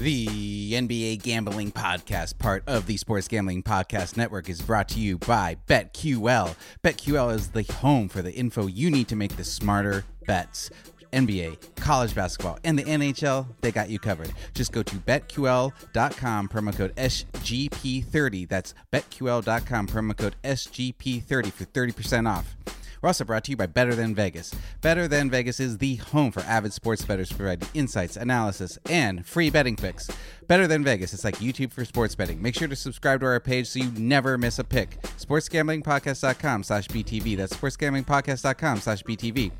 The NBA Gambling Podcast, part of the Sports Gambling Podcast Network, is brought to you by BetQL. BetQL is the home for the info you need to make the smarter bets. NBA, college basketball, and the NHL, they got you covered. Just go to betql.com, promo code SGP30. That's betql.com, promo code SGP30 for 30% off. We're also brought to you by Better Than Vegas. Better Than Vegas is the home for avid sports bettors providing insights, analysis, and free betting picks. Better Than Vegas, it's like YouTube for sports betting. Make sure to subscribe to our page so you never miss a pick. SportsGamblingPodcast.com slash BTV. That's SportsGamblingPodcast.com slash BTV.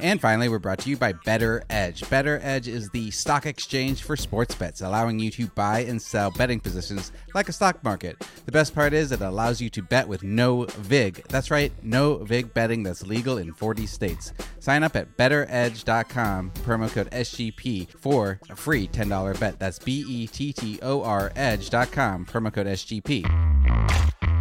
And finally, we're brought to you by Better Edge. Better Edge is the stock exchange for sports bets, allowing you to buy and sell betting positions like a stock market. The best part is it allows you to bet with no VIG. That's right, no VIG betting that's legal in 40 states. Sign up at betteredge.com, promo code SGP for a free $10 bet. That's B E T T O R edge.com, promo code SGP.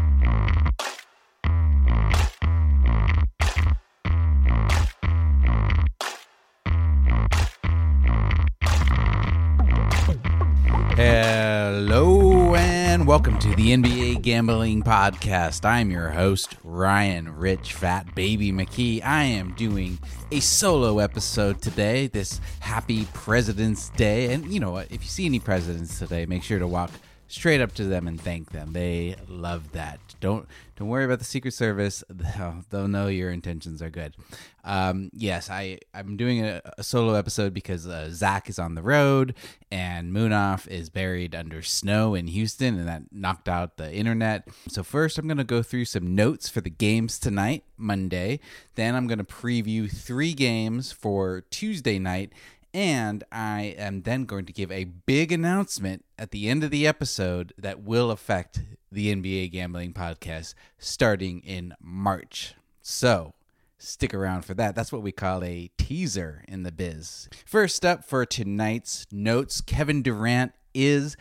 Welcome to the NBA Gambling Podcast. I'm your host, Ryan Rich Fat Baby McKee. I am doing a solo episode today, this happy President's Day. And you know what? If you see any presidents today, make sure to walk straight up to them and thank them. They love that. Don't don't worry about the Secret Service. They'll, they'll know your intentions are good. Um, yes, I I'm doing a, a solo episode because uh, Zach is on the road and Munaf is buried under snow in Houston, and that knocked out the internet. So first, I'm going to go through some notes for the games tonight, Monday. Then I'm going to preview three games for Tuesday night and I am then going to give a big announcement at the end of the episode that will affect the NBA Gambling Podcast starting in March. So stick around for that. That's what we call a teaser in the biz. First up for tonight's notes Kevin Durant is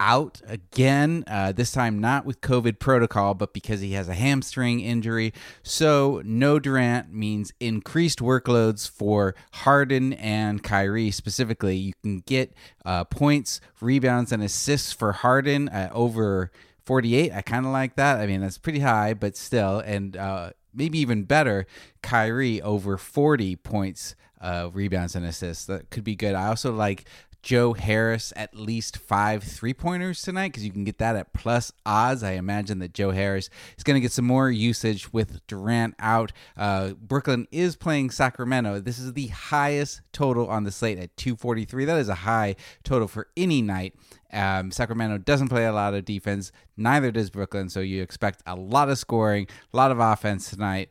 out again, uh, this time not with COVID protocol, but because he has a hamstring injury. So, no Durant means increased workloads for Harden and Kyrie specifically. You can get uh, points, rebounds, and assists for Harden uh, over 48. I kind of like that. I mean, that's pretty high, but still. And uh, maybe even better, Kyrie over 40 points, uh, rebounds, and assists. That could be good. I also like Joe Harris at least five three pointers tonight because you can get that at plus odds. I imagine that Joe Harris is going to get some more usage with Durant out. Uh, Brooklyn is playing Sacramento. This is the highest total on the slate at 243. That is a high total for any night. Um, Sacramento doesn't play a lot of defense, neither does Brooklyn. So you expect a lot of scoring, a lot of offense tonight.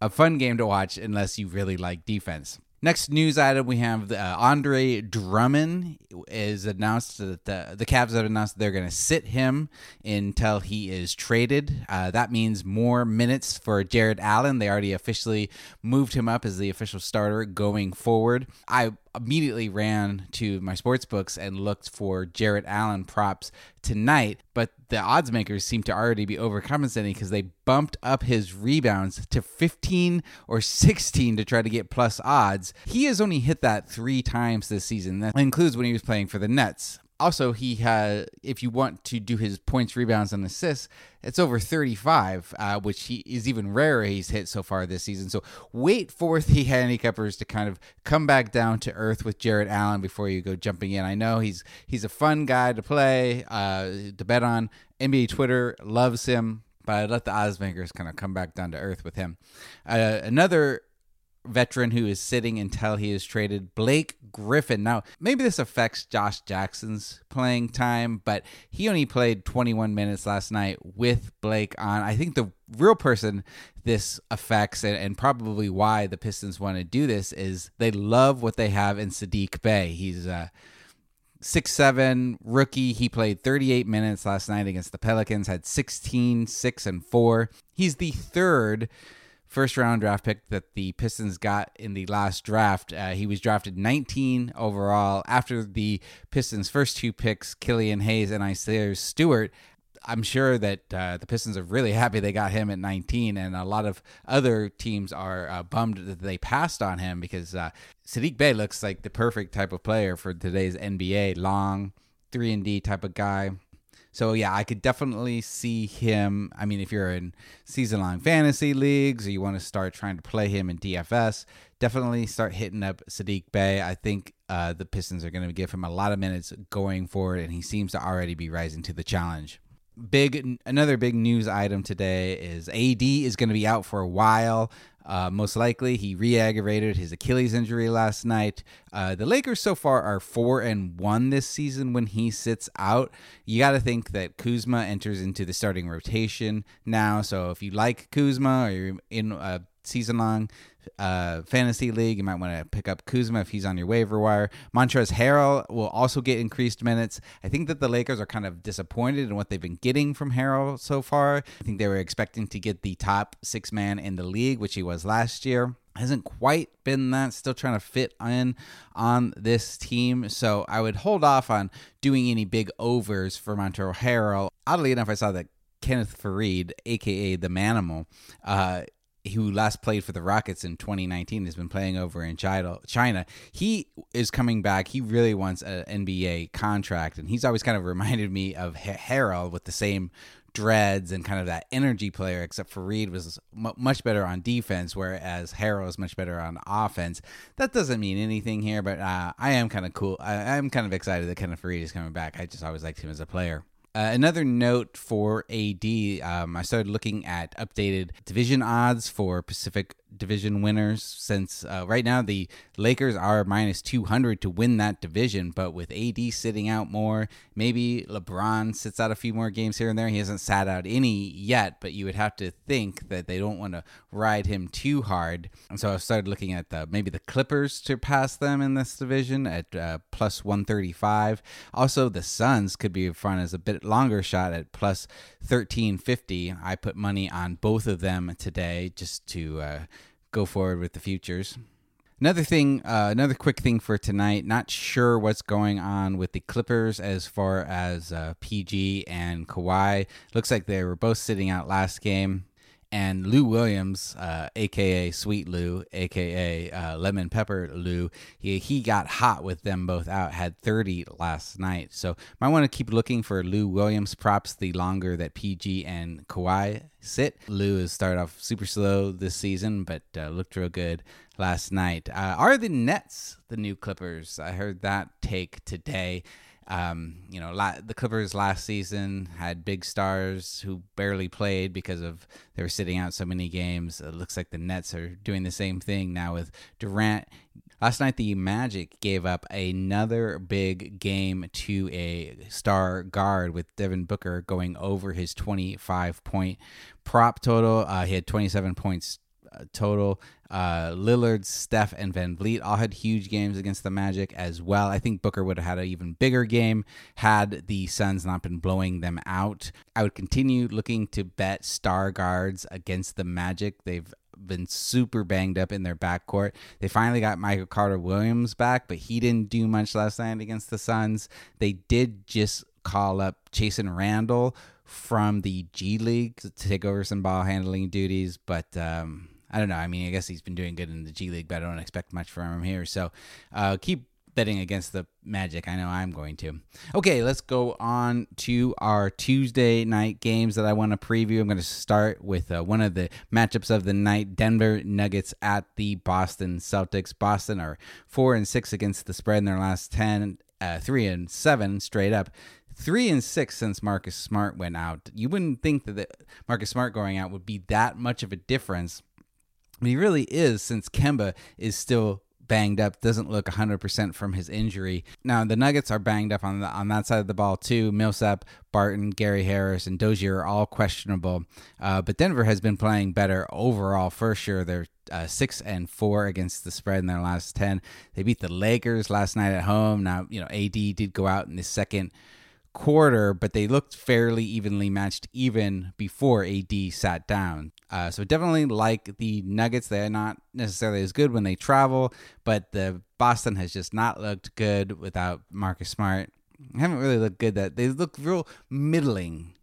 A fun game to watch unless you really like defense. Next news item we have uh, Andre Drummond is announced that the, the Cavs have announced they're going to sit him until he is traded. Uh, that means more minutes for Jarrett Allen. They already officially moved him up as the official starter going forward. I immediately ran to my sports books and looked for Jarrett Allen props tonight, but the odds makers seem to already be overcompensating because they bumped up his rebounds to 15 or 16 to try to get plus odds. He has only hit that three times this season. That includes when he was playing for the Nets also he had if you want to do his points rebounds and assists it's over 35 uh, which he is even rarer. He's hit so far this season. So wait for the handicappers to kind of come back down to earth with Jarrett Allen before you go jumping in. I know he's he's a fun guy to play uh, to bet on. NBA Twitter loves him but I let the odds makers kind of come back down to earth with him. Uh, another veteran who is sitting until he is traded, Blake Griffin. Now, maybe this affects Josh Jackson's playing time, but he only played 21 minutes last night with Blake on. I think the real person this affects and, and probably why the Pistons want to do this is they love what they have in Saddiq Bey. He's a six seven rookie. He played 38 minutes last night against the Pelicans, had 16, 6, and 4. He's the third first round draft pick that the Pistons got in the last draft. Uh, he was drafted 19 overall after the Pistons' first two picks, Killian Hayes and Isaiah Stewart. I'm sure that uh, the Pistons are really happy they got him at 19, and a lot of other teams are uh, bummed that they passed on him because uh, Saddiq Bey looks like the perfect type of player for today's NBA. Long, three and D type of guy. So yeah, I could definitely see him. I mean, if you're in season-long fantasy leagues or you want to start trying to play him in DFS, definitely start hitting up Saddiq Bey. I think uh, the Pistons are going to give him a lot of minutes going forward, and he seems to already be rising to the challenge big another big news item today is AD is going to be out for a while. Uh, most likely, he re-aggravated his Achilles injury last night. Uh, the Lakers so far are four and one this season when he sits out. You got to think that Kuzma enters into the starting rotation now. So if you like Kuzma or you're in a season-long uh, fantasy league. You might want to pick up Kuzma if he's on your waiver wire. Montrezl Harrell will also get increased minutes. I think that the Lakers are kind of disappointed in what they've been getting from Harrell so far. I think they were expecting to get the top six man in the league, which he was last year hasn't quite been that still trying to fit in on this team so i would hold off on doing any big overs for Montrezl Harrell oddly enough i saw that Kenneth Faried aka the manimal uh, who last played for the Rockets in 2019, has been playing over in China. He is coming back. He really wants an NBA contract, and he's always kind of reminded me of Harrell with the same dreads and kind of that energy player, except for Faried was much better on defense, whereas Harrell is much better on offense. That doesn't mean anything here, but uh, I am kind of cool. I, am kind of excited that Kenneth Faried is coming back. I just always liked him as a player. Uh, another note for AD, um, I started looking at updated division odds for Pacific division winners since uh, right now the Lakers are minus 200 to win that division. But with AD sitting out more, maybe LeBron sits out a few more games here and there. He hasn't sat out any yet, but you would have to think that they don't want to ride him too hard. And so I started looking at the, maybe the Clippers to pass them in this division at uh, plus 135. Also, the Suns could be front as a bit longer shot at plus 1350. I put money on both of them today just to. Uh, go forward with the futures. Another thing, uh, another quick thing for tonight. Not sure what's going on with the Clippers as far as uh, PG and Kawhi. Looks like they were both sitting out last game and Lou Williams, uh, aka Sweet Lou, aka uh, Lemon Pepper Lou, he, he got hot with them both out. Had 30 last night, so might want to keep looking for Lou Williams props the longer that PG and Kawhi sit. Lou has started off super slow this season, but uh, looked real good last night. Uh, are the Nets the new Clippers? I heard that take today. Um, you know, la- the Clippers last season had big stars who barely played because of they were sitting out so many games. It looks like the Nets are doing the same thing now with Durant. Last night, the Magic gave up another big game to a star guard with Devin Booker going over his 25 point prop total. Uh, he had 27 points total. Uh, Lillard, Steph, and VanVleet all had huge games against the Magic as well. I think Booker would have had an even bigger game had the Suns not been blowing them out. I would continue looking to bet star guards against the Magic. They've been super banged up in their backcourt. They finally got Michael Carter Williams back, but he didn't do much last night against the Suns. They did just call up Chasson Randle from the G League to take over some ball handling duties, but um, I don't know. I mean, I guess he's been doing good in the G League, but I don't expect much from him here. So uh, keep betting against the Magic. I know I'm going to. Okay, let's go on to our Tuesday night games that I want to preview. I'm going to start with uh, one of the matchups of the night: Denver Nuggets at the Boston Celtics. Boston are four and six against the spread in their last ten. Uh, three and seven straight up three and six since Marcus Smart went out. You wouldn't think that Marcus Smart going out would be that much of a difference but he really is since Kemba is still banged up, doesn't look 100% from his injury. Now, the Nuggets are banged up on the, on that side of the ball too. Millsap, Barton, Gary Harris, and Dozier are all questionable. Uh, but Denver has been playing better overall for sure. They're uh, six and four against the spread in their last 10. They beat the Lakers last night at home. Now, you know, AD did go out in the second quarter, but they looked fairly evenly matched even before AD sat down. Uh, so definitely like the Nuggets. They're not necessarily as good when they travel, but the Boston has just not looked good without Marcus Smart. They haven't really looked good. That they look real middling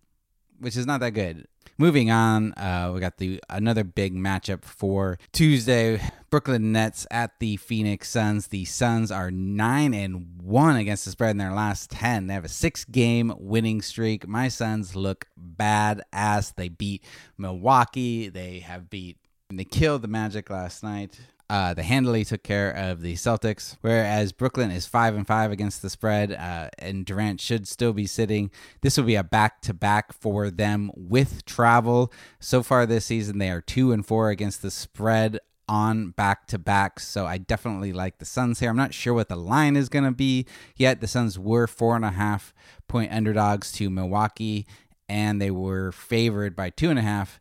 which is not that good. Moving on, uh, we got the another big matchup for Tuesday. Brooklyn Nets at the Phoenix Suns. The Suns are nine and one against the spread in their last ten. They have a six-game winning streak. My Suns look bad ass. They beat Milwaukee. They have beat. They killed the Magic last night. Uh, they handily took care of the Celtics, whereas Brooklyn is five and five against the spread, uh, and Durant should still be sitting. This will be a back to back for them with travel. So far this season, they are two and four against the spread on back to back. So I definitely like the Suns here. I'm not sure what the line is going to be yet. The Suns were four and a half point underdogs to Milwaukee, and they were favored by two and a half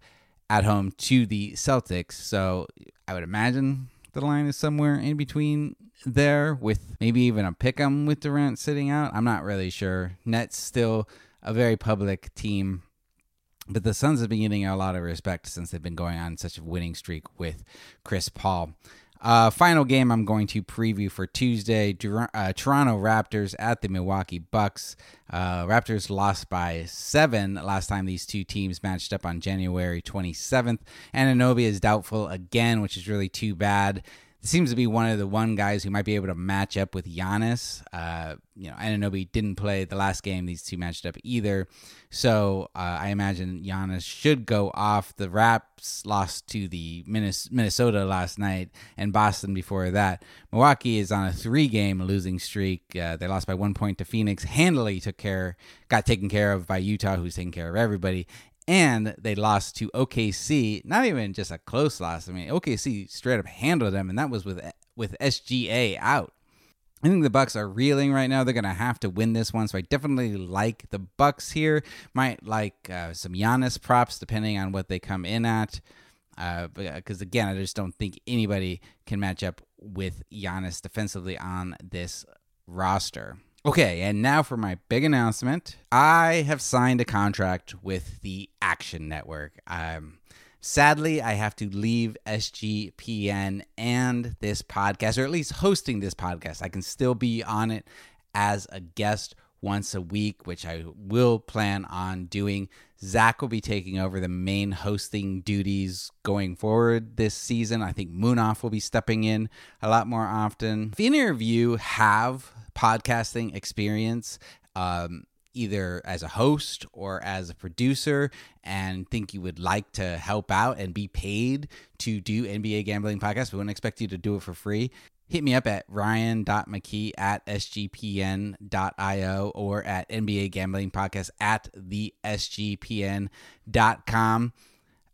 at home to the Celtics. So I would imagine the line is somewhere in between there with maybe even a pick 'em with Durant sitting out. I'm not really sure. Nets still a very public team, but the Suns have been getting a lot of respect since they've been going on such a winning streak with Chris Paul. Uh, final game I'm going to preview for Tuesday: uh, Toronto Raptors at the Milwaukee Bucks. Uh, Raptors lost by seven last time these two teams matched up on January 27th. Anunoby is doubtful again, which is really too bad seems to be one of the one guys who might be able to match up with Giannis. Uh, you know, Anunoby didn't play the last game; these two matched up either. So uh, I imagine Giannis should go off. The Raps lost to the Minnesota last night, and Boston before that. Milwaukee is on a three-game losing streak. Uh, they lost by one point to Phoenix. Handily took care, got taken care of by Utah, who's taking care of everybody and they lost to OKC. Not even just a close loss. I mean, OKC straight up handled them, and that was with with SGA out. I think the Bucks are reeling right now. They're gonna have to win this one, so I definitely like the Bucks here. Might like uh, some Giannis props depending on what they come in at. Because uh, again, I just don't think anybody can match up with Giannis defensively on this roster. Okay, and now for my big announcement. I have signed a contract with the Action Network. Um, sadly, I have to leave SGPN and this podcast, or at least hosting this podcast. I can still be on it as a guest once a week, which I will plan on doing. Zach will be taking over the main hosting duties going forward this season. I think Munaf will be stepping in a lot more often. If any of you have podcasting experience, um, either as a host or as a producer, and think you would like to help out and be paid to do NBA gambling podcast, we wouldn't expect you to do it for free. Hit me up at ryan.mckee at sgpn.io or at NBA Gambling Podcast at the sgpn.com.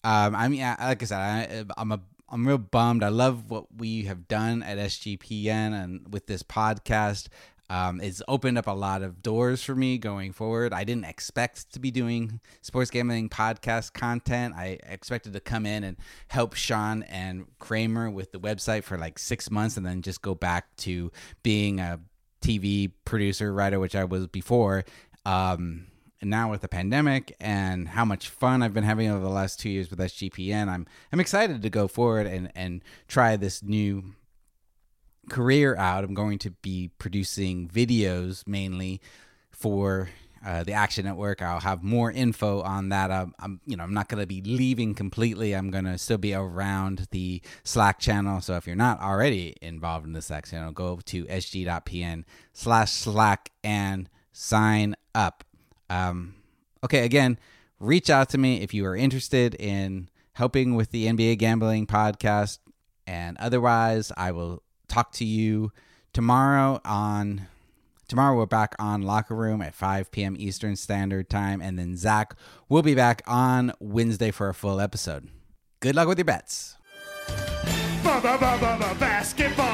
Um, I mean, like I said, I, I'm a I'm real bummed. I love what we have done at SGPN and with this podcast. Um, it's opened up a lot of doors for me going forward. I didn't expect to be doing sports gambling podcast content. I expected to come in and help Sean and Kramer with the website for like six months and then just go back to being a TV producer, writer, which I was before. Um, now with the pandemic and how much fun I've been having over the last two years with SGPN, I'm I'm excited to go forward and and try this new career out, I'm going to be producing videos mainly for uh, the Action Network. I'll have more info on that. I'm, I'm you know, I'm not going to be leaving completely. I'm going to still be around the Slack channel. So if you're not already involved in the Slack channel, go to sg.pn slash Slack and sign up. Um, okay, again, reach out to me if you are interested in helping with the NBA gambling podcast. And otherwise, I will talk to you tomorrow on tomorrow we're back on locker room at 5 p.m eastern standard time and then zach will be back on wednesday for a full episode. Good luck with your bets. Basketball